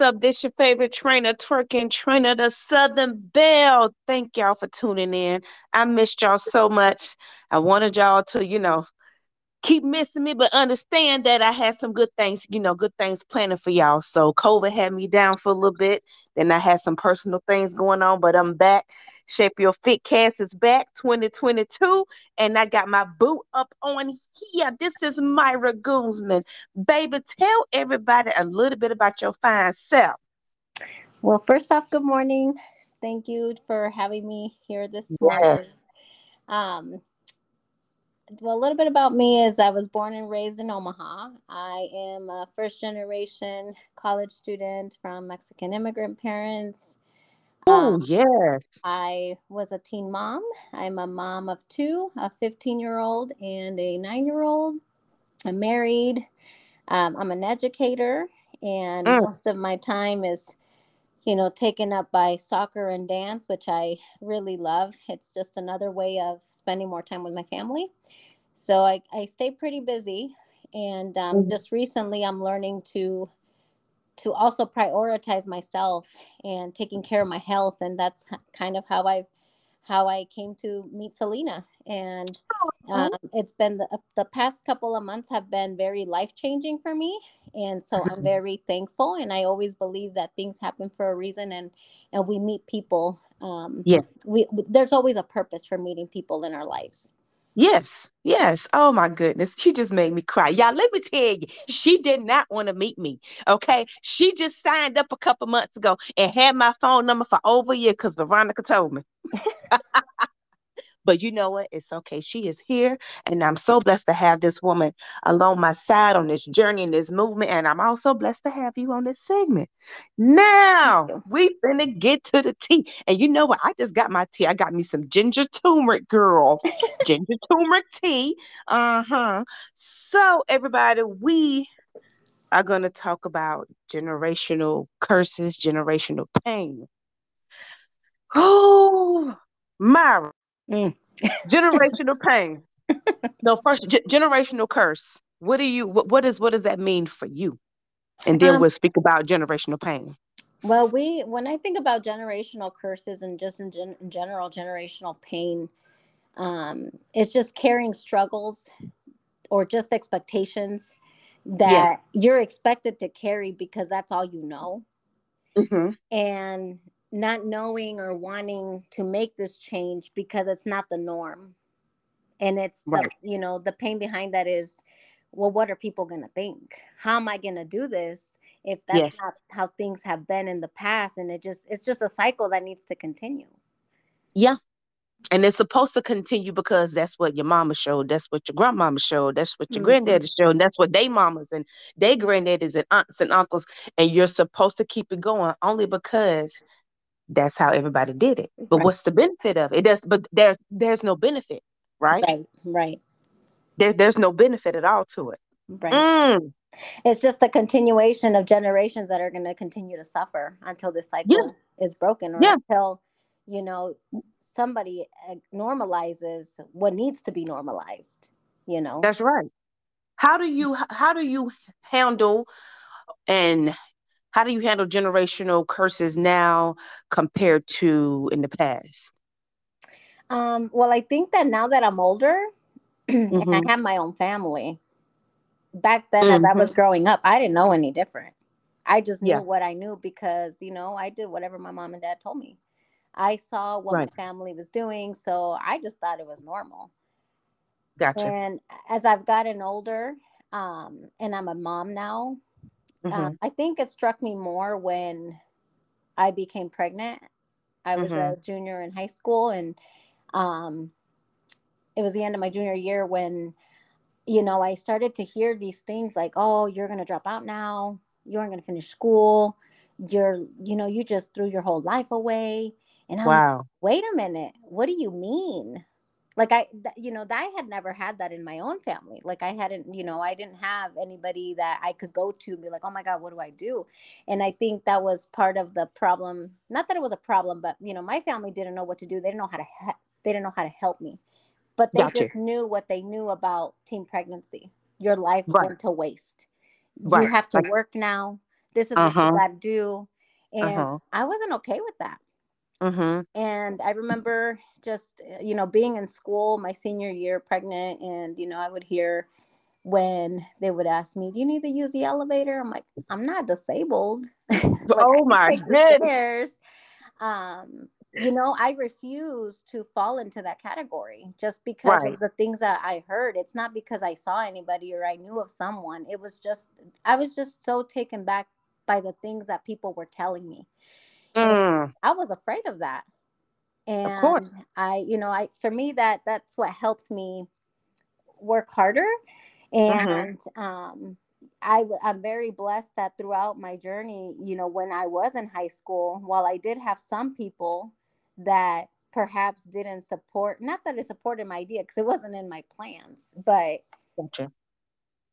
up? This your favorite trainer, twerking trainer, the Southern Belle. Thank y'all for tuning in. I missed y'all so much. I wanted y'all to, you know, keep missing me, but understand that I had some good things, you know, good things planning for y'all. So COVID had me down for a little bit. Then I had some personal things going on, but I'm back. Shape Your Fit Cast is back 2022. And I got my boot up on here. This is Maira Goonsman. Baby, tell everybody a little bit about your fine self. Well, first off, good morning. Thank you for having me here this morning. Um, well, a little bit about me is I was born and raised in Omaha. I am a first generation college student from Mexican immigrant parents. Oh, um, yes. I was a teen mom. I'm a mom of two, a 15 year old and a nine year old. I'm married. Um, I'm an educator, and mm. most of my time is, you know, taken up by soccer and dance, which I really love. It's just another way of spending more time with my family. So I, I stay pretty busy. And um, mm-hmm. just recently, I'm learning to to also prioritize myself and taking care of my health, and that's kind of how I've how I came to meet Salena. And um, it's been the, the past couple of months have been very life changing for me, and so I'm mm-hmm. very thankful. And I always believe that things happen for a reason, and and we meet people. Um, yeah, we there's always a purpose for meeting people in our lives. Yes, yes. Oh my goodness. She just made me cry. Y'all, let me tell you, she did not want to meet me. Okay. She just signed up a couple months ago and had my phone number for over a year because Veronica told me. But you know what? It's okay. She is here. And I'm so blessed to have this woman along my side on this journey and this movement. And I'm also blessed to have you on this segment. Now we finna get to the tea. And you know what? I just got my tea. I got me some ginger turmeric, girl. ginger turmeric tea. Uh-huh. So everybody, we are going to talk about generational curses, generational pain. Oh, Maira, Mm. generational pain. No, first g- generational curse. What do you what, what is what does that mean for you? And then um, we'll speak about generational pain. Well, we when I think about generational curses and just in, gen- in general generational pain, um, it's just carrying struggles or just expectations that yeah. you're expected to carry because that's all you know. Mm-hmm. And not knowing or wanting to make this change because it's not the norm and it's right. the you know the pain behind that is well what are people going to think how am i going to do this if that's yes. not how things have been in the past and it just it's just a cycle that needs to continue yeah and it's supposed to continue because that's what your mama showed that's what your grandmama showed that's what your mm-hmm. granddaddy showed and that's what they mamas and they granddaddies and aunts and uncles and you're supposed to keep it going only because that's how everybody did it. But right. what's the benefit of it? it? Does but there's there's no benefit, right? Right, right. There, there's no benefit at all to it. Right. Mm. It's just a continuation of generations that are going to continue to suffer until this cycle yeah. is broken or yeah. until you know somebody uh, normalizes what needs to be normalized you know that's right how do you how do you handle and how do you handle generational curses now compared to in the past? Um, well, I think that now that I'm older mm-hmm. and I mm-hmm. have my own family, back then mm-hmm. as I was mm-hmm. growing up, I didn't know any different. I just knew yeah. what I knew because, you know, I did whatever my mom and dad told me. I saw what right. my family was doing, so I just thought it was normal. Gotcha. And as I've gotten older, um, and I'm a mom now, Mm-hmm. Um, I think it struck me more when I became pregnant. I was mm-hmm. a junior in high school, and um, it was the end of my junior year when, you know, I started to hear these things like, "Oh, you're going to drop out now. You aren't going to finish school. You're, you know, you just threw your whole life away." And I'm wow. like, "Wait a minute. What do you mean?" Like i th- you know i had never had that in my own family like i hadn't you know i didn't have anybody that i could go to and be like oh my god what do i do and i think that was part of the problem not that it was a problem but you know my family didn't know what to do they didn't know how to he- they didn't know how to help me but they gotcha. just knew what they knew about teen pregnancy your life right. went to waste right. you have to work now This is uh-huh. what you uh-huh. got to do. And uh-huh. I wasn't okay with that. Mm-hmm. And I remember just, you know, being in school my senior year, pregnant, and, you know, I would hear when they would ask me, Do you need to use the elevator? I'm like, I'm not disabled. like, oh my goodness. Um, you know, I refuse to fall into that category just because right. of the things that I heard. It's not because I saw anybody or I knew of someone. It was just, I was just so taken back by the things that people were telling me. Mm. I was afraid of that. And I, you know, I, for me, that, that's what helped me work harder. Mm-hmm. And, mm-hmm. um, I, I'm very blessed that throughout my journey, you know, when I was in high school, while I did have some people that perhaps didn't support not that it supported my idea because it wasn't in my plans but gotcha.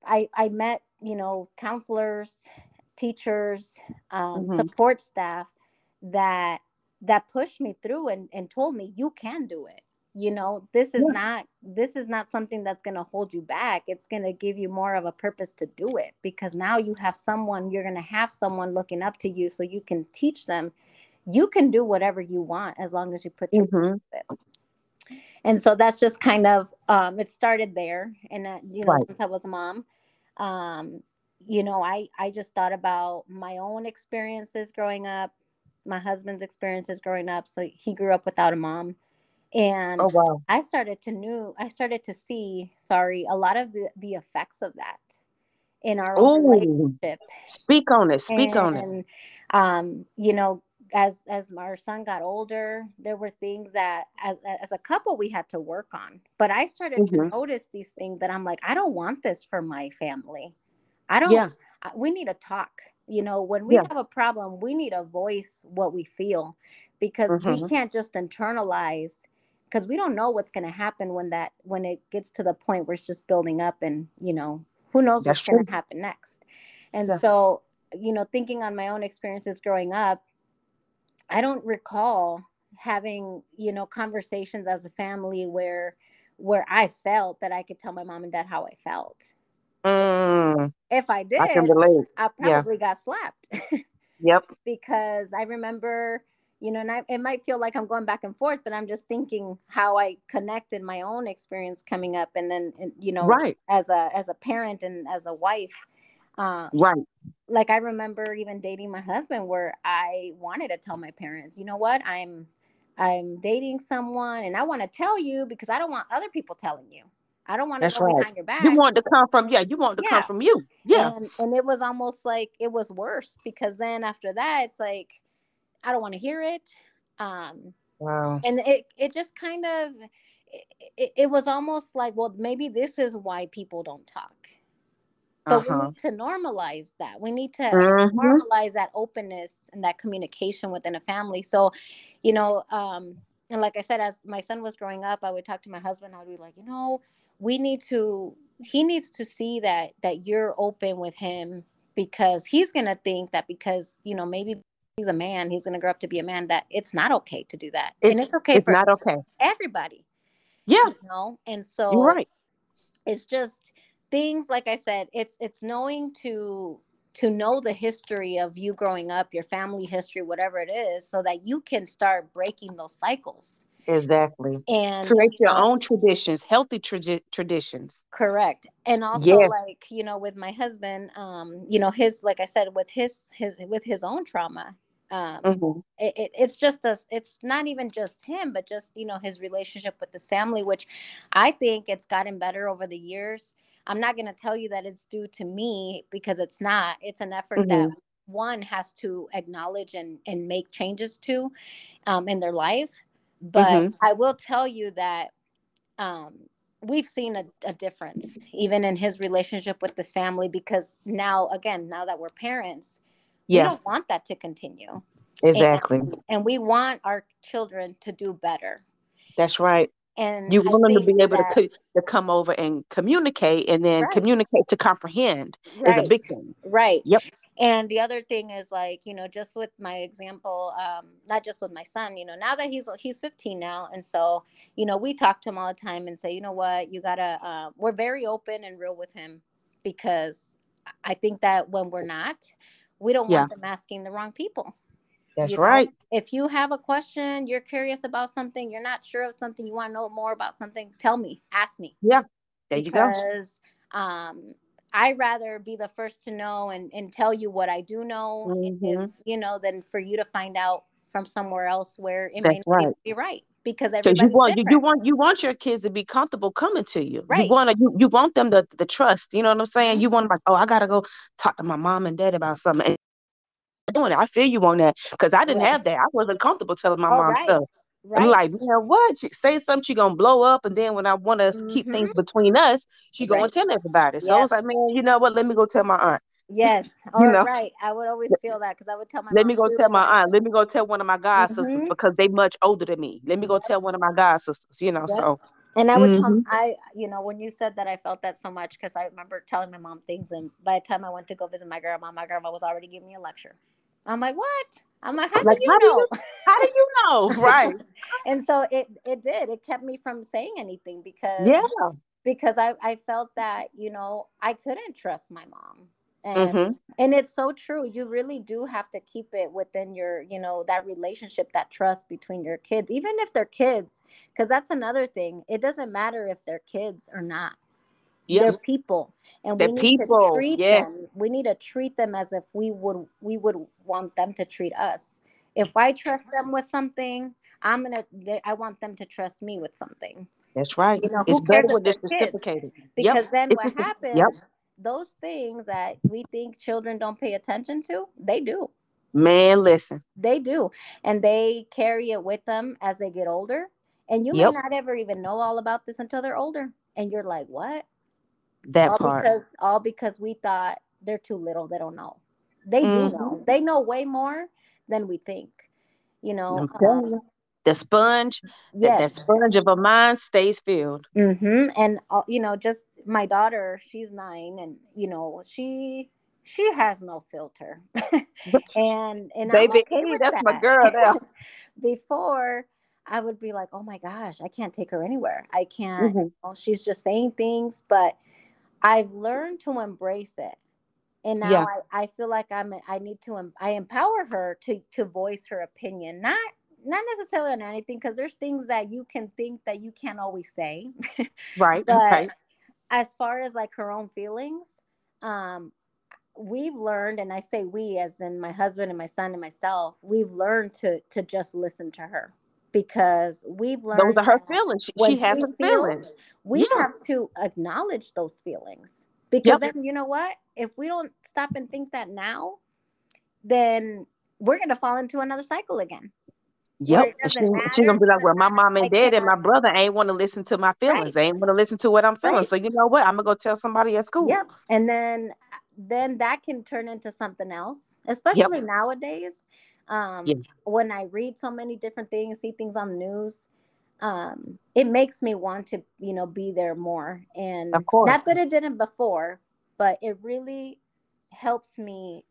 i i met you know counselors teachers um, mm-hmm. support staff that that pushed me through and, and told me you can do it you know this is yeah. not this is not something that's going to hold you back it's going to give you more of a purpose to do it because now you have someone you're going to have someone looking up to you so you can teach them you can do whatever you want as long as you put your mm-hmm. and so that's just kind of um, it started there and uh, you know right. once i was a mom um, you know i i just thought about my own experiences growing up my husband's experiences growing up so he grew up without a mom. And oh, wow. i started to knew i started to see sorry a lot of the, the effects of that in our relationship. Speak on it speak and, on it. Um you know as as our son got older there were things that as, as a couple we had to work on. But i started mm-hmm. to notice these things that i'm like i don't want this for my family i don't yeah. we need to talk you know when we yeah. have a problem we need to voice what we feel because mm-hmm. we can't just internalize because we don't know what's going to happen when that when it gets to the point where it's just building up and you know who knows That's what's going to happen next and yeah. so you know thinking on my own experiences growing up I don't recall having, you know, conversations as a family where where I felt that I could tell my mom and dad how I felt. Mm, if I did, I, can relate. I probably yeah. got slapped. yep. Because I remember, you know, and I, it might feel like I'm going back and forth, but I'm just thinking how I connected my own experience coming up, and then, you know, right. as a as a parent and as a wife, um, right. Like I remember even dating my husband where I wanted to tell my parents, you know what, I'm I'm dating someone and I want to tell you because I don't want other people telling you. I don't want to go right. behind your back. You want to come from, yeah, you want to yeah. come from you. Yeah. And, and it was almost like it was worse because then after that, it's like, I don't want to hear it. Um, wow. And it, it just kind of, it, it was almost like, well, maybe this is why people don't talk but uh-huh. we need to normalize that we need to mm-hmm. normalize that openness and that communication within a family so you know um and like i said as my son was growing up i would talk to my husband i would be like you know we need to he needs to see that that you're open with him because he's going to think that because you know maybe he's a man he's going to grow up to be a man that it's not okay to do that. It's, and it's okay it's for not okay. everybody yeah. you know? And so you're right. it's just things like i said it's it's knowing to to know the history of you growing up your family history whatever it is so that you can start breaking those cycles exactly and create your own traditions healthy tra- traditions correct and also yes. like you know with my husband um you know his like i said with his his with his own trauma um mm-hmm. it, it, it's just us it's not even just him but just you know his relationship with his family which i think it's gotten better over the years I'm not going to tell you that it's due to me because it's not. It's an effort mm-hmm. that one has to acknowledge and, and make changes to um, in their life. But mm-hmm. I will tell you that um, we've seen a, a, difference even in his relationship with this family because now, again, now that we're parents, yeah. we don't want that to continue. Exactly. And, and we want our children to do better. That's right. And you want them to be able that, to to come over and communicate, and then right. communicate to comprehend right. is a big thing. Right. Yep. And the other thing is like you know, just with my example, um, not just with my son. You know, now that he's he's 15 now, and so you know, we talk to him all the time and say, you know what, you gotta. Uh, we're very open and real with him because I think that when we're not, we don't want them asking the wrong people. That's you right. If you have a question, you're curious about something, you're not sure of something, you want to know more about something, tell me, ask me. Yeah. There because, you go. Because um I rather be the first to know and, and tell you what I do know, mm-hmm. if you know, than for you to find out from somewhere else where it That's may not right. be right because you want you, you, want you want your kids to be comfortable coming to you. Right. You want to you, you want them to the trust. You know what I'm saying? Mm-hmm. You want them like, oh, I gotta go talk to my mom and dad about something. And doing it. I feel you on that because I didn't right. have that. I wasn't comfortable telling my All mom right. stuff. Right. I'm like, man, what? She say something, she gonna blow up, and then when I want to mm-hmm. keep things between us, she right. gonna tell everybody. So yes. I was like, man, you know what? Let me go tell my aunt. Yes, all you know? right. I would always feel that because I would tell my. Let me go too, tell my aunt. Let me go tell one of my god mm-hmm. sisters because they much older than me. Let me go tell one of my god sisters. You know, yes. so. And I would mm-hmm. tell I, you know, when you said that, I felt that so much because I remember telling my mom things, and by the time I went to go visit my grandma, my grandma was already giving me a lecture. I'm like, what? I'm like, how like, do you how know? Do you, how do you know? right. and so it it did. It kept me from saying anything because yeah, because I I felt that you know I couldn't trust my mom. And, mm-hmm. and it's so true. You really do have to keep it within your, you know, that relationship, that trust between your kids, even if they're kids, because that's another thing. It doesn't matter if they're kids or not they're people and they're we need people. to treat them we need to treat them as if we would we would want them to treat us. If i trust them with something i'm gonna i want them to trust me with something. That's right. You know it's better when it's reciprocated because yep. then what happens yep. those things that we think children don't pay attention to they do. Man listen. They do and they carry it with them as they get older. And you yep. may not ever even know all about this until they're older and you're like what that all part. Because all because we thought they're too little, they don't know. They mm-hmm. do know. They know way more than we think. You know. Um, the sponge, yes. that, sponge of a mind stays filled. Mm-hmm. And uh, you know, just my daughter, she's nine, and you know, she she has no filter. and and baby, okay that's that. my girl now. Before I would be like, oh my gosh, I can't take her anywhere. I can't. Mm-hmm. You know, she's just saying things, but I've learned to embrace it. And now yeah. I, I feel like I'm I need to I empower her to to voice her opinion, not not necessarily on anything because there's things that you can think that you can't always say. Right. but right. as far as like her own feelings, um, we've learned, and I say we as in my husband and my son and myself, we've learned to to just listen to her because we've learned those are her feelings. She, she has her feelings. feelings. We yeah. have to acknowledge those feelings because yep. then you know what? If we don't stop and think that now, then we're gonna fall into another cycle again. Yep. She's she gonna be like, Well, my mom and dad and my brother ain't want to listen to my feelings. Right. They ain't want to listen to what I'm feeling. Right. So you know what? I'm gonna go tell somebody at school. Yep. And then then that can turn into something else, especially yep. nowadays um, yeah. When I read so many different things, see things on the news, um, it makes me want to, you know, be there more. And not that it didn't before, but it really helps me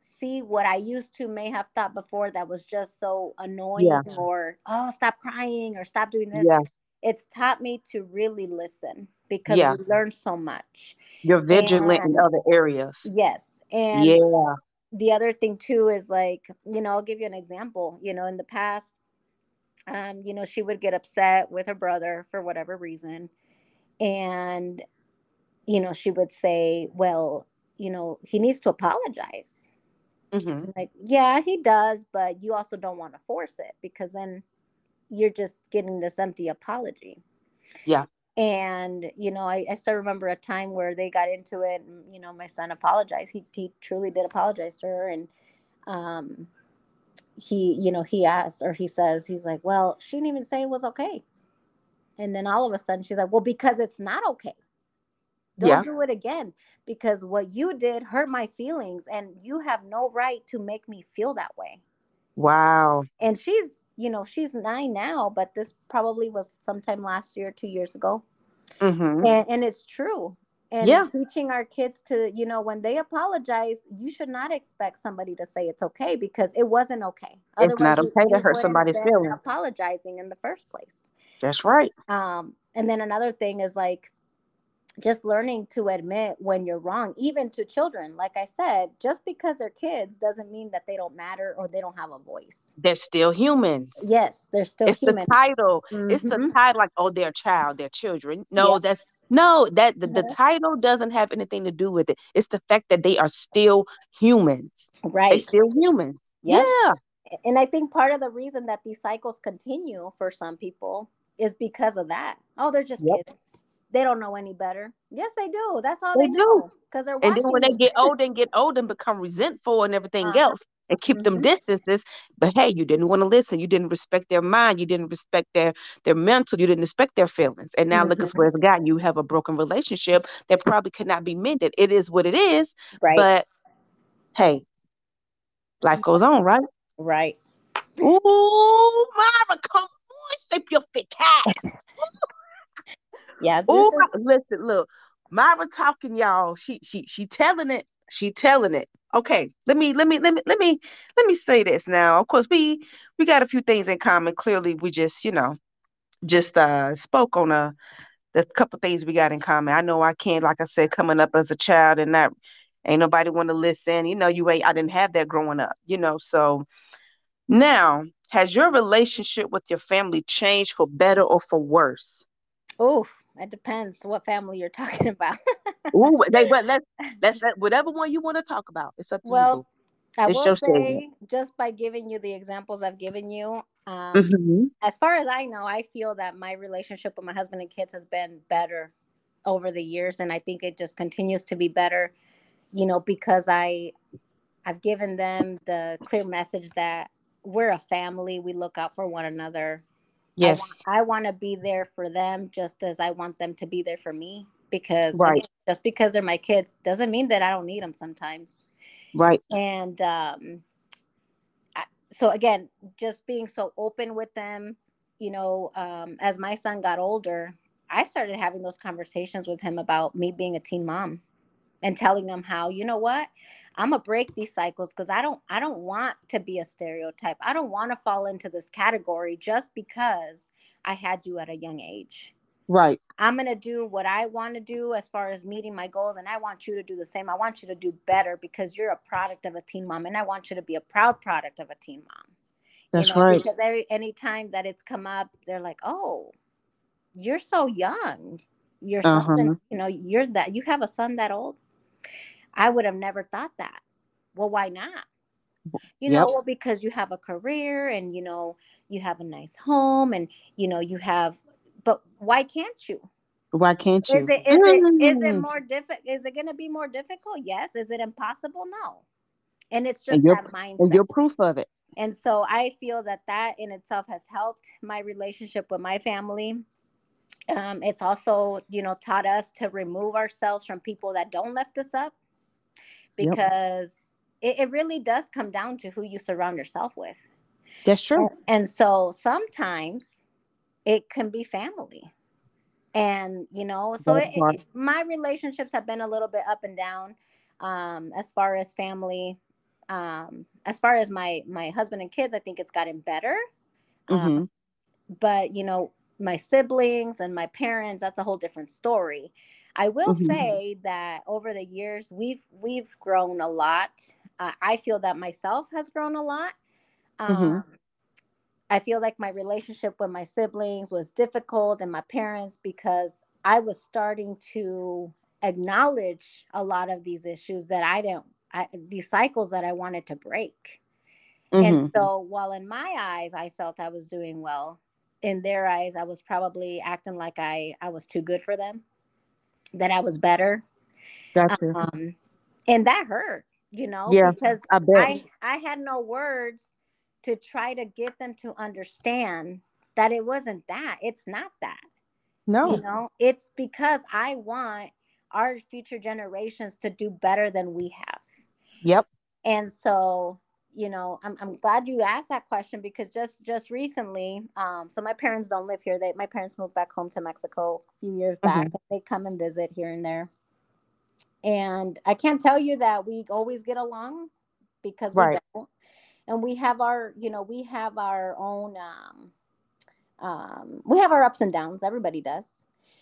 see what I used to may have thought before that was just so annoying yeah. or oh stop crying or stop doing this. Yeah. It's taught me to really listen because yeah. we learn so much. You're vigilant and, in other areas. Yes. And yeah the other thing too is like you know i'll give you an example you know in the past um you know she would get upset with her brother for whatever reason and you know she would say well you know he needs to apologize. Mm-hmm. like yeah he does but you also don't want to force it because then you're just getting this empty apology. Yeah and you know I, I, still remember a time where they got into it and you know my son apologized. He, he truly did apologize to her and um he you know he asked or he says he's like well she didn't even say it was okay. And then all of a sudden she's like well because it's not okay. Don't yeah. do it again because what you did hurt my feelings and you have no right to make me feel that way. Wow. And she's you know, she's nine now, but this probably was sometime last year, two years ago. Mm-hmm. And, and it's true. And yeah. teaching our kids to, you know, when they apologize, you should not expect somebody to say it's okay because it wasn't okay. Otherwise, it's not okay you, to hurt somebody's feelings. Apologizing in the first place. That's right. Um, and then another thing is like, just learning to admit when you're wrong, even to children. Like I said, just because they're kids doesn't mean that they don't matter or they don't have a voice. They're still humans. Yes, they're still it's human. the title. Mm-hmm. It's the mm-hmm. title, like, oh, they're a child, they're children. No, yeah. that's no, that the, the uh-huh. title doesn't have anything to do with it. It's the fact that they are still humans. Right. They're still humans. Yes. Yeah. And I think part of the reason that these cycles continue for some people is because of that. Oh, they're just yep. kids they don't know any better. Yes, they do. That's all they, they do because they're. And then when they get old and get old and become resentful and everything uh-huh. else, and keep mm-hmm. them distances. But hey, you didn't want to listen. You didn't respect their mind. You didn't respect their their mental. You didn't respect their feelings. And now mm-hmm. look at where it's gotten. You have a broken relationship that probably could not be mended. It is what it is. Right. But hey, life goes on, right? Right. Ooh, Mara, come on, shape your thick cat. Yeah. Oh, is... listen, look, Maira talking, y'all. She she she telling it. She telling it. Okay, let me let me let me let me let me say this now. Of course, we we got a few things in common. Clearly, we just you know just uh spoke on a uh, the couple things we got in common. I know I can't, like I said, coming up as a child and not ain't nobody want to listen. You know, you ain't. I didn't have that growing up. You know, so now has your relationship with your family changed for better or for worse? Oh, it depends what family you're talking about. Ooh, they, but let's let's let whatever one you want to talk about. It's up to well, you. I will say, statement. just by giving you the examples I've given you, um, mm-hmm. as far as I know, I feel that my relationship with my husband and kids has been better over the years, and I think it just continues to be better. You know, because I I've given them the clear message that we're a family. We look out for one another. Yes. I want, to be there for them just as I want them to be there for me because right. just because they're my kids doesn't mean that I don't need them sometimes. Right. And um I, so again, just being so open with them, you know, um as my son got older, I started having those conversations with him about me being a teen mom and telling them how, you know what? I'm gonna break these cycles because I don't I don't want to be a stereotype. I don't want to fall into this category just because I had you at a young age. Right. I'm gonna do what I want to do as far as meeting my goals, and I want you to do the same. I want you to do better because you're a product of a teen mom, and I want you to be a proud product of a teen mom. That's you know, right. Because every any time that it's come up, they're like, "Oh, you're so young. You're uh-huh. something. You know, you're that. You have a son that old." I would have never thought that. Well, why not? You know, well, because you have a career and you know you have a nice home and you know you have but why can't you? Why can't you? Is it is it is it mm. more difficult? Is it going to be more difficult? Yes. Is it impossible? No. And it's just and that mindset. And you're proof of it. And so I feel that that in itself has helped my relationship with my family. Um, it's also, you know, taught us to remove ourselves from people that don't lift us up because yep. it, it really does come down to who you surround yourself with. That's true. And, and so sometimes it can be family. And, you know, so it, it, my relationships have been a little bit up and down um, as far as family. Um, as far as my my husband and kids, I think it's gotten better. Um, mm-hmm. but you know, my siblings and my parents, that's a whole different story. I will mm-hmm. say that over the years we've we've grown a lot. Uh, I feel that myself has grown a lot. Mm-hmm. Um, mm-hmm. I feel like my relationship with my siblings was difficult and my parents because I was starting to acknowledge a lot of these issues that I didn't, I, these cycles that I wanted to break. Mm-hmm. And so, while in my eyes I felt I was doing well, in their eyes I was probably acting like I I was too good for them that I was better. Gotcha. Um, and that hurt, you know, yeah, because I, I, I had no words to try to get them to understand that it wasn't that. It's not that. No. You know, it's because I want our future generations to do better than we have. Yep. And so you know I'm, I'm glad you asked that question because just just recently um so my parents don't live here. They my parents moved back home to mexico a few years back. Mm-hmm. they come and visit here and there. And i can't tell you that we always get along because we right. don't. And we have our you know we have our own um um we have our ups and downs. Everybody does.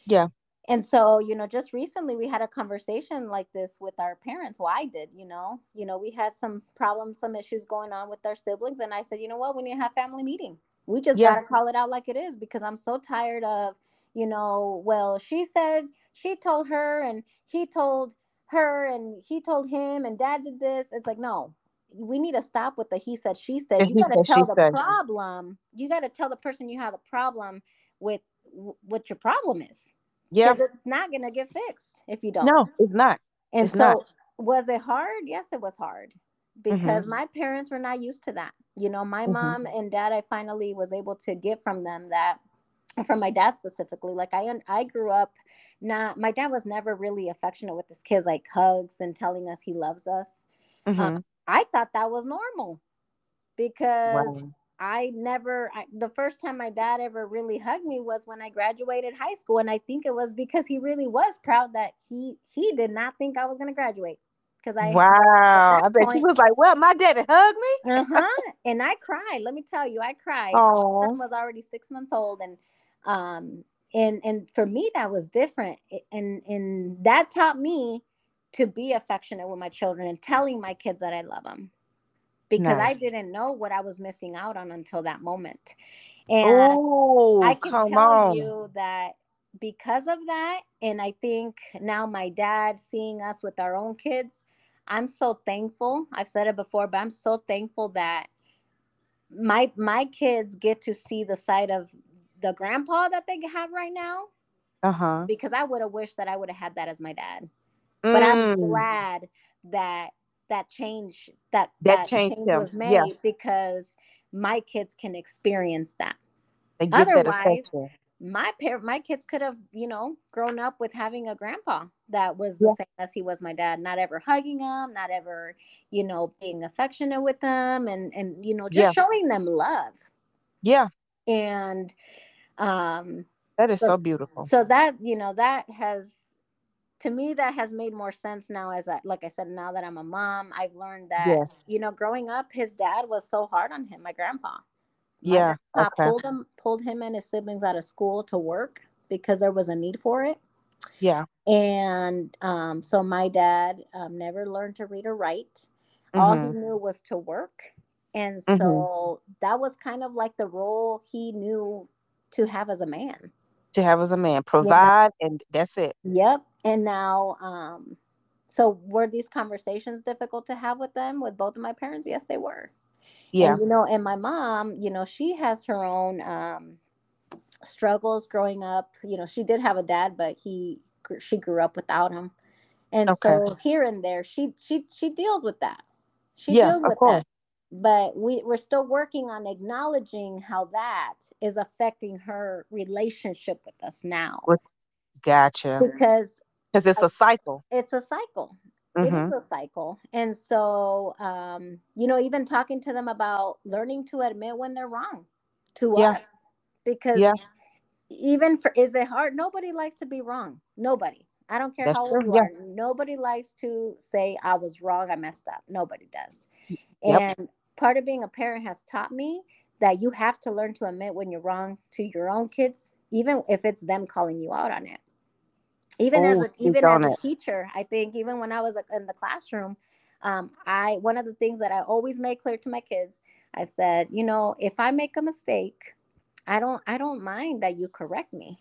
Yeah and so you know just recently we had a conversation like this with our parents well i did you know you know we had some problems some issues going on with our siblings and i said you know what? We need to have family meeting. We just yeah. gotta call it out like it is because i'm so tired of you know well she said she told her and he told her and he told him and dad did this. It's like no. We need to stop with the he said she said. You got to tell the said. problem. You got to tell the person you have the problem with what your problem is yeah. It's not going to get fixed if you don't. No, it's not. And it's so, not. was it hard? Yes, it was hard because mm-hmm. my parents were not used to that. You know, my mm-hmm. mom and dad, I finally was able to get from them that, from my dad specifically. Like I, I grew up not. My dad was never really affectionate with his kids, like hugs and telling us he loves us. Mm-hmm. Um, I thought that was normal because. Wow I never, I, the first time my dad ever really hugged me was when I graduated high school. And I think it was because he really was proud that he, he did not think I was going to graduate. Cause I, wow, I bet point, he was like, well, my daddy hugged me. uh-huh. And I cried. Let me tell you, I cried. Oh, was already six months old. And, um, and, and for me, that was different. And, and that taught me to be affectionate with my children and telling my kids that I love them because nice. I didn't know what I was missing out on until that moment. And oh, I can tell on. you that because of that, and I think now my dad seeing us with our own kids, I'm so thankful. I've said it before, but I'm so thankful that my my kids get to see the side of the grandpa that they have right now. Uh-huh. Because I would have wished that I would have had that as my dad. Mm. But I'm mm. glad that that change that that, that change was made yeah. because my kids can experience that. Otherwise, that my parent, my kids could have, you know, grown up with having a grandpa that was the same as he was my dad, not ever hugging them, not ever, you know, being affectionate with them, and and you know, just yeah. showing them love. Yeah. And um, that is so, so beautiful. So that you know that has to me that has made more sense now as I, like I said now that I'm a mom I've learned that yes. you know growing up his dad was so hard on him my grandpa my yeah grandpa okay. pulled him pulled him and his siblings out of school to work because there was a need for it yeah and um, so my dad um, never learned to read or write mm-hmm. all he mm-hmm. knew was to work and so mm-hmm. that was kind of like the role he knew to have as a man to have as a man provide yeah. and that's it yep and now um so were these conversations difficult to have with them with both of my parents? Yes they were. Yeah. and, you know and my mom you know she has her own um struggles growing up. You know she did have a dad but he she grew up without him. And okay. so here and there she she she deals with that. She yeah, deals with that. but we we're still working on acknowledging how that is affecting her relationship with us now. Gotcha. Because because it's a cycle. It's a cycle. Mm-hmm. it is a cycle. And so um you know even talking to them about learning to admit when they're wrong to yeah. us because yeah. even for is it hard? Nobody likes to be wrong. Nobody. I don't care That's how old you yeah. are. Nobody likes to say i was wrong. I messed up. Nobody does. Yep. and part of being a parent has taught me that you have to learn to admit when you're wrong to your own kids even if it's them calling you out on it even oh, as a even as a it. teacher i think even when i was in the classroom um, i one of the things that i always make clear to my kids i said you know if i make a mistake i don't i don't mind that you correct me.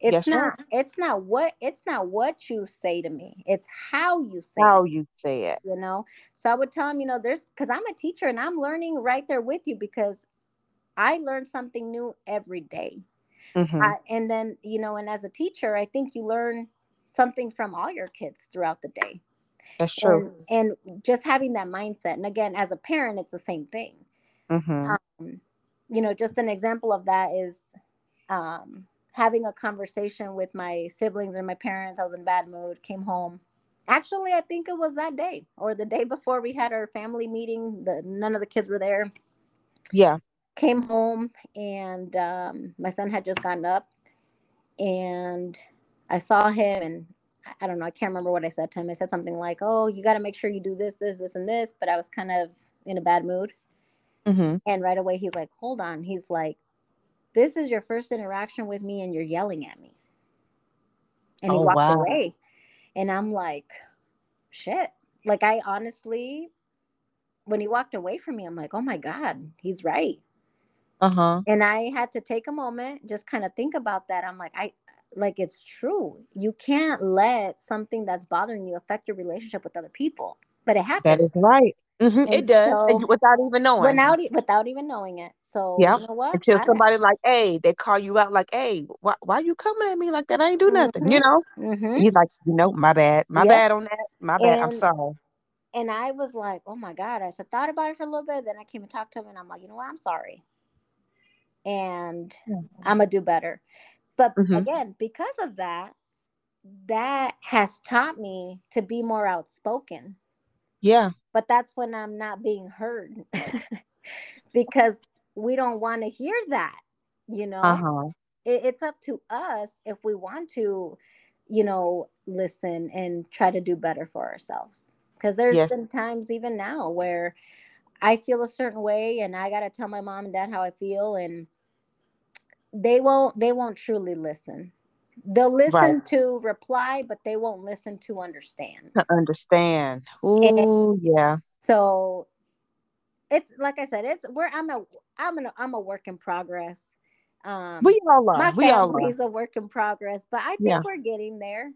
It's yes, not sir. it's not what it's not what you say to me. It's how you say how it, you say it. You know? So i would tell them you know there's because i'm a teacher and i'm learning right there with you because i learn something new every day Mm-hmm. Uh, and then, you know, and as a teacher, I think you learn something from all your kids throughout the day. That's true. And, and just having that mindset. And again, as a parent, it's the same thing. Mm-hmm. Um, you know, just an example of that is um, having a conversation with my siblings or my parents. I was in bad mood, came home. Actually, I think it was that day or the day before we had our family meeting. The none of the kids were there. Yeah came home and um, my son had just gotten up and I saw him and I don't know, I can't remember what I said to him. I said something like, Oh, you got to make sure you do this, this, this, and this. But I was kind of in a bad mood. Mm-hmm. And right away, he's like, Hold on. He's like, This is your first interaction with me and you're yelling at me. and he oh, walked wow. away. And I'm like, shit. Like I honestly, when he walked away from me, I'm like, oh my God, he's right. Uh-huh. And I had to take a moment, just kind of think about that. I'm like, I like it's true. You can't let something that's bothering you affect your relationship with other people. But it happens. That is right. Mm-hmm. It does so, without even knowing. Without without even knowing it. So yeah, you know what? Until somebody like, hey, they call you out like, hey, why why are you coming at me like that? I ain't do nothing, mm-hmm. you know. Mm-hmm. He's like, you know, my bad, my yep. bad on that, my bad. And, I'm sorry. And I was like, oh my god. I said, thought about it for a little bit. Then I came and talked to him, and I'm like, you know what? I'm sorry, and mm-hmm. I'm gonna do better. But mm-hmm. again, because of that, that has taught me to be more outspoken. Yeah. But that's when I'm not being heard because we don't want to hear that, you know. Uh-huh. It, it's up to us if we want to, you know, listen and try to do better for ourselves. Because there's yes. been times even now where I feel a certain way and I got to tell my mom and dad how I feel and they won't they won't truly listen. They'll listen right. to reply but they won't listen to understand. To understand. Oh yeah. so it's like i said it's where i'm a i'm a i'm a work in progress. Um we all are. my we all are. a work in progress but i think yeah. we're getting there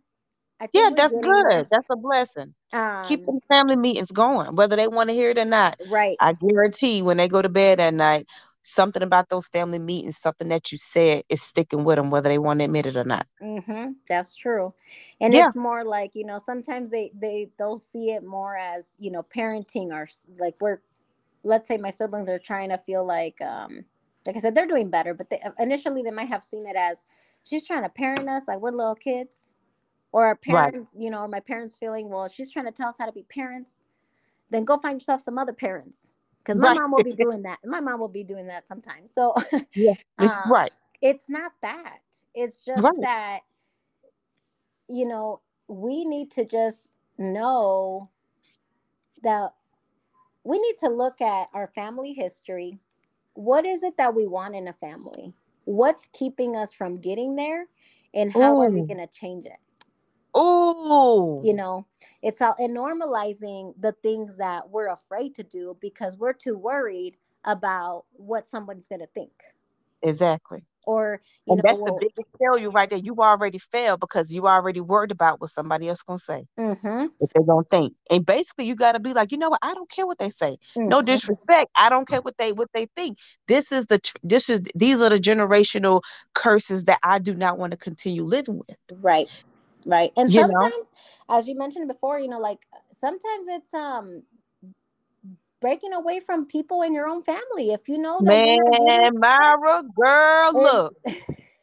yeah that's good that's a blessing um, keep the family meetings going whether they want to hear it or not right i guarantee when they go to bed at night something about those family meetings, something that you said is sticking with them, whether they want to admit it or not. Mm-hmm. That's true. And yeah. it's more like, you know, sometimes they, they, they'll see it more as, you know, parenting or like we're, let's say my siblings are trying to feel like, um, like I said, they're doing better, but they, initially they might have seen it as she's trying to parent us like we're little kids or our parents, right. you know, or my parents feeling, well, she's trying to tell us how to be parents. Then go find yourself some other parents because my right. mom will be doing that. My mom will be doing that sometimes. So yeah, um, right. It's not that. It's just right. that you know we need to just know that we need to look at our family history. What is it that we want in a family? What's keeping us from getting there? And how Ooh. are we going to change it? Oh, you know, it's all and normalizing the things that we're afraid to do because we're too worried about what somebody's going to think. Exactly. Or and know, that's well, the biggest failure right there. You already failed because you already worried about what somebody else is gonna say. Mm-hmm. If they don't think, and basically you got to be like, you know what? I don't care what they say. Mm-hmm. No disrespect. I don't care what they what they think. This is the this is these are the generational curses that I do not want to continue living with. Right right? And you sometimes know? as you mentioned before you know like sometimes it's um breaking away from people in your own family. If you know that man Maira girl look.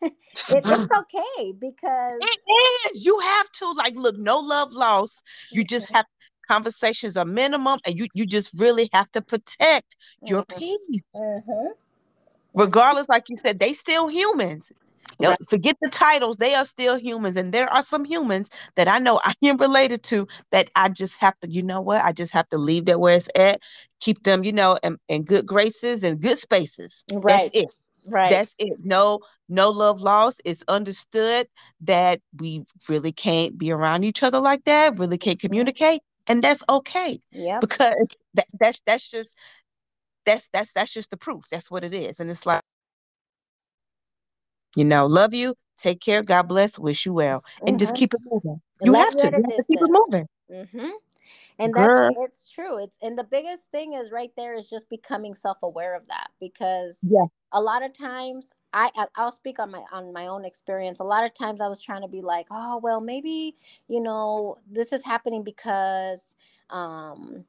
it, it's okay because it is. You have to like look no love lost. You just have conversations are minimum and you you just really have to protect your mm-hmm. peace. Mm-hmm. regardless like you said they still humans Forget the titles; they are still humans, and there are some humans that I know I am related to that I just have to, you know what? I just have to leave that where it's at, keep them, you know, in, in good graces and good spaces. Right. That's it. Right. That's it. No, no love lost. It's understood that we really can't be around each other like that. Really can't communicate, and that's okay. Yeah. Because that, that's that's just that's that's that's just the proof. That's what it is, and it's like you know, love you. Take care. God bless. Wish you well. And mm-hmm. just keep it moving. You have to. You have to keep it moving. Mm-hmm. And Girl. that's it's true. It's and the biggest thing is right there is just becoming self-aware of that because yeah. a lot of times I I'll speak on my on my own experience. A lot of times I was trying to be like, oh well, maybe you know this is happening because um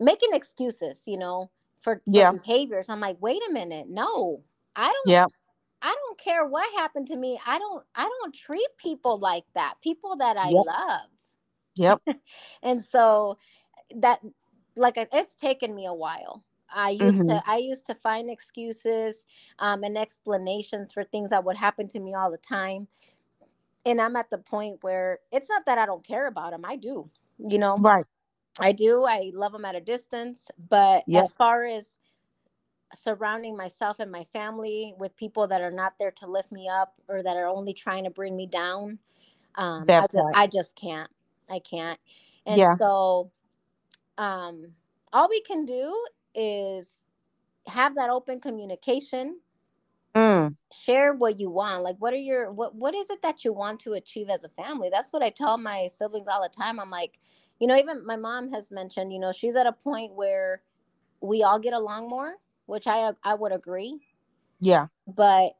making excuses, you know, for, for yeah. behaviors. I'm like, wait a minute, no, I don't. Yeah. I don't care what happened to me. I don't I don't treat people like that. People that I yep. love. Yep. and so that like it's taken me a while. I used mm-hmm. to I used to find excuses um, and explanations for things that would happen to me all the time. And I'm at the point where it's not that I don't care about them. I do. You know. Right. I do. I love them at a distance, but yep. as far as surrounding myself and my family with people that are not there to lift me up or that are only trying to bring me down Um, I, just, I just can't. I can't. And yeah. so, um, all we can do is have that open communication. Mm. Share what you want. Like, what are your what What is it that you want to achieve as a family? That's what I tell my siblings all the time. I'm like, you know, even my mom has mentioned, you know, she's at a point where we all get along more, which I I would agree. Yeah. But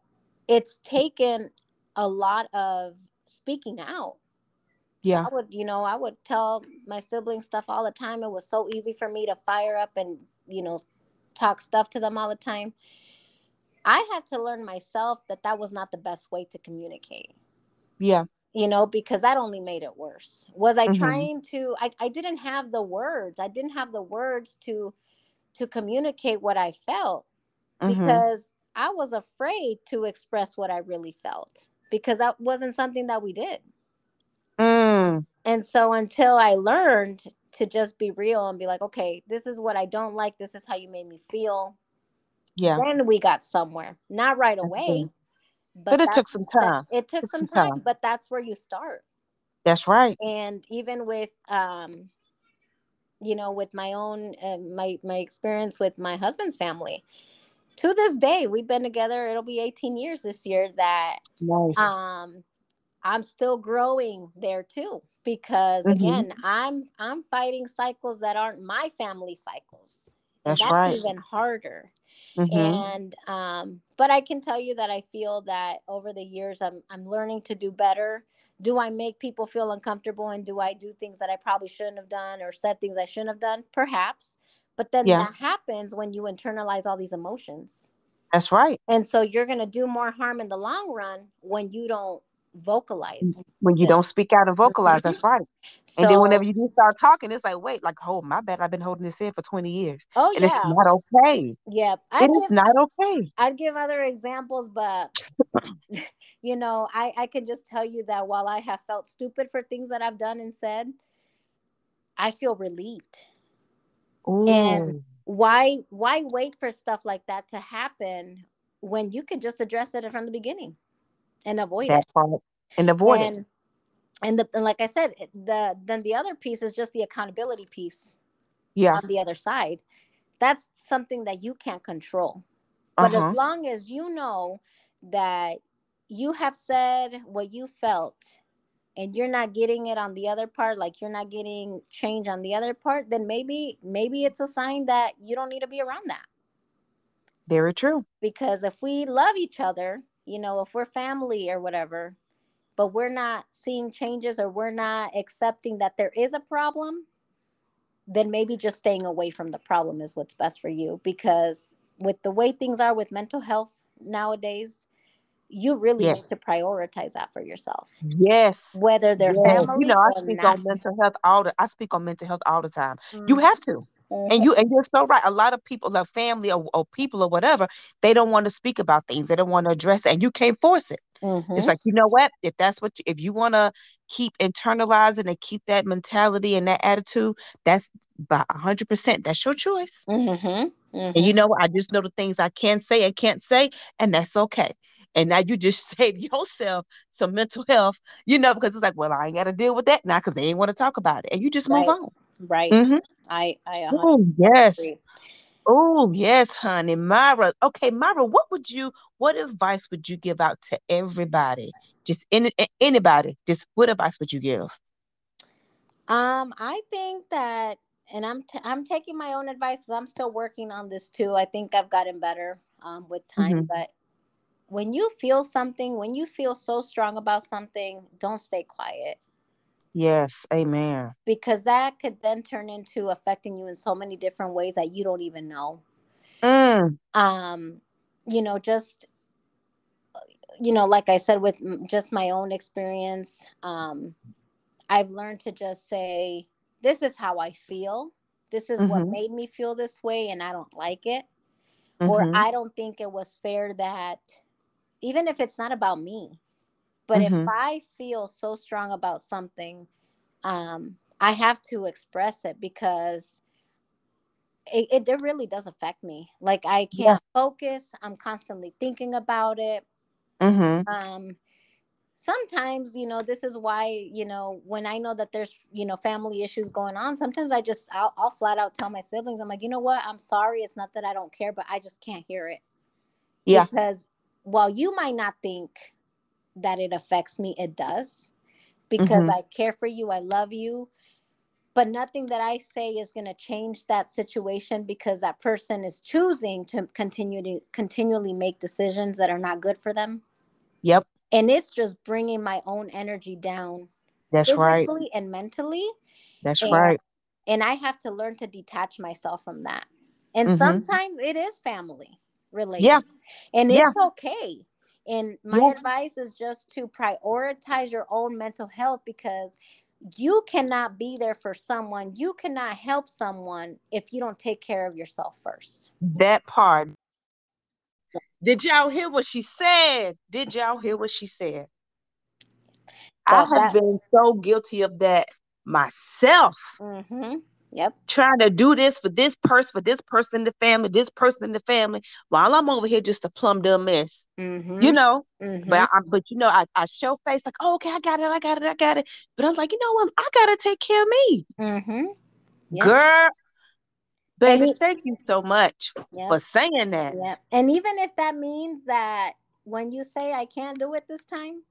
it's taken a lot of speaking out. Yeah. I would, you know, I would tell my siblings stuff all the time. It was so easy for me to fire up and, you know, talk stuff to them all the time. I had to learn myself that that was not the best way to communicate. Yeah. You know, because that only made it worse. Was I mm-hmm. trying to I, I didn't have the words. I didn't have the words to to communicate what I felt mm-hmm. because I was afraid to express what I really felt because that wasn't something that we did. Mm. And so until I learned to just be real and be like, okay, this is what I don't like. This is how you made me feel. Yeah. Then we got somewhere. Not right away. But, but it took some time. It took, some, some time, time, but that's where you start. That's right. And even with um you know, with my own uh, my my experience with my husband's family, to this day we've been together it'll be 18 years this year that nice. um i'm still growing there too because mm-hmm. again i'm i'm fighting cycles that aren't my family cycles that's, that's right. even harder mm-hmm. and um but i can tell you that i feel that over the years i'm i'm learning to do better do i make people feel uncomfortable and do i do things that i probably shouldn't have done or said things i shouldn't have done perhaps but then yeah. that happens when you internalize all these emotions. That's right. And so you're going to do more harm in the long run when you don't vocalize. Mm-hmm. When you this. don't speak out and vocalize, that's mm-hmm. right. So, and then whenever you do start talking, it's like, wait, like, oh, my bad. I've been holding this in for 20 years. Oh, and yeah. it's not okay. Yeah. It is not okay. I'd give other examples, but you know, I, I can just tell you that while I have felt stupid for things that I've done and said, I feel relieved Ooh. And why why wait for stuff like that to happen when you could just address it from the beginning and avoid that it part. and avoid and, it and the and like i said the then the other piece is just the accountability piece yeah on the other side that's something that you can't control but uh-huh. as long as you know that you have said what you felt and you're not getting it on the other part like you're not getting change on the other part then maybe maybe it's a sign that you don't need to be around that. Very true. Because if we love each other you know if we're family or whatever but we're not seeing changes or we're not accepting that there is a problem then maybe just staying away from the problem is what's best for you. Because with the way things are with mental health nowadays you really yes. need to prioritize that for yourself. Yes. Whether they're yes. family. You know, I speak not. on mental health all the I speak on mental health all the time. Mm-hmm. You have to. Mm-hmm. And you and you're so right. A lot of people, like family or, or, people or whatever, they don't want to speak about things. They don't want to address it, and you can't force it. Mm-hmm. It's like you know what? If that's what you, if you want to keep internalizing and keep that mentality and that attitude, that's by hundred percent. That's your choice. Mm-hmm. And you mm-hmm. know, I just know the things I can say and can't say, and that's okay. And now you just save yourself some mental health, you know, because it's like, well, I ain't got to deal with that now because they ain't want to talk about it. And you just move right. on. Right. Mm-hmm. I, I, oh, yes. Oh, yes, honey. Maira. Okay, Maira, what would you, what advice would you give out to everybody? Just any, anybody, just what advice would you give? Um, I think that, and I'm, t- I'm taking my own advice. I'm still working on this too. I think I've gotten better um, with time, mm-hmm. but when you feel something, when you feel so strong about something, don't stay quiet. Yes, amen. Because that could then turn into affecting you in so many different ways that you don't even know. Mm. Um, you know, just you know, like I said, with just my own experience, um, I've learned to just say, "This is how I feel. This is mm-hmm. what made me feel this way, and I don't like it." Mm-hmm. Or I don't think it was fair that even if it's not about me. But mm-hmm. if I feel so strong about something, um, I have to express it because it, it, it really does affect me. Like I can't yeah. focus. I'm constantly thinking about it. Mm-hmm. Um, sometimes you know this is why you know when i know that there's you know family issues going on sometimes i just I'll, I'll, flat out tell my siblings i'm like you know what i'm sorry it's not that i don't care but i just can't hear it yeah because while you might not think that it affects me it does. Because mm-hmm. i care for you i love you. But nothing that i say is going to change that situation because that person is choosing to continue to continually make decisions that are not good for them. Yep. And it's just bringing my own energy down that's right. and mentally. That's and, right. and i have to learn to detach myself from that. And mm-hmm. sometimes it is family related yeah and it's yeah. okay and my yeah. advice is just to prioritize your own mental health because you cannot be there for someone you cannot help someone if you don't take care of yourself first that part did y'all hear what she said? Did y'all hear what she said? So I have that, been so guilty of that myself. Mm-hmm. Yep. Trying to do this for this person, for this person in the family, this person in the family, while I'm over here just a plum dumb mess. Mm-hmm. You know, mm-hmm. but I, but you know, I, I show face like, oh, okay, I got it, I got it, I got it. But I'm like, you know what? I gotta take care of me. Mm-hmm. Yep. Girl, Baby, he, thank you so much yep. for saying that. Yeah. And even if that means that when you say I can't do it this time,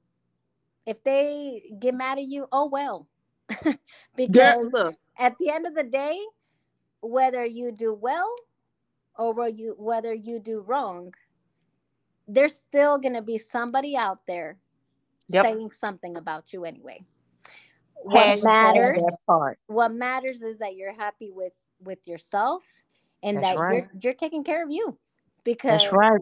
if they get mad at you, oh well. because Girl, at the end of the day, whether you do well or whether you whether you do wrong, there's still gonna be somebody out there yep. saying something about you anyway. What matters what matters is that you're happy with with yourself and That's that right. you're you're taking care of you because That's right.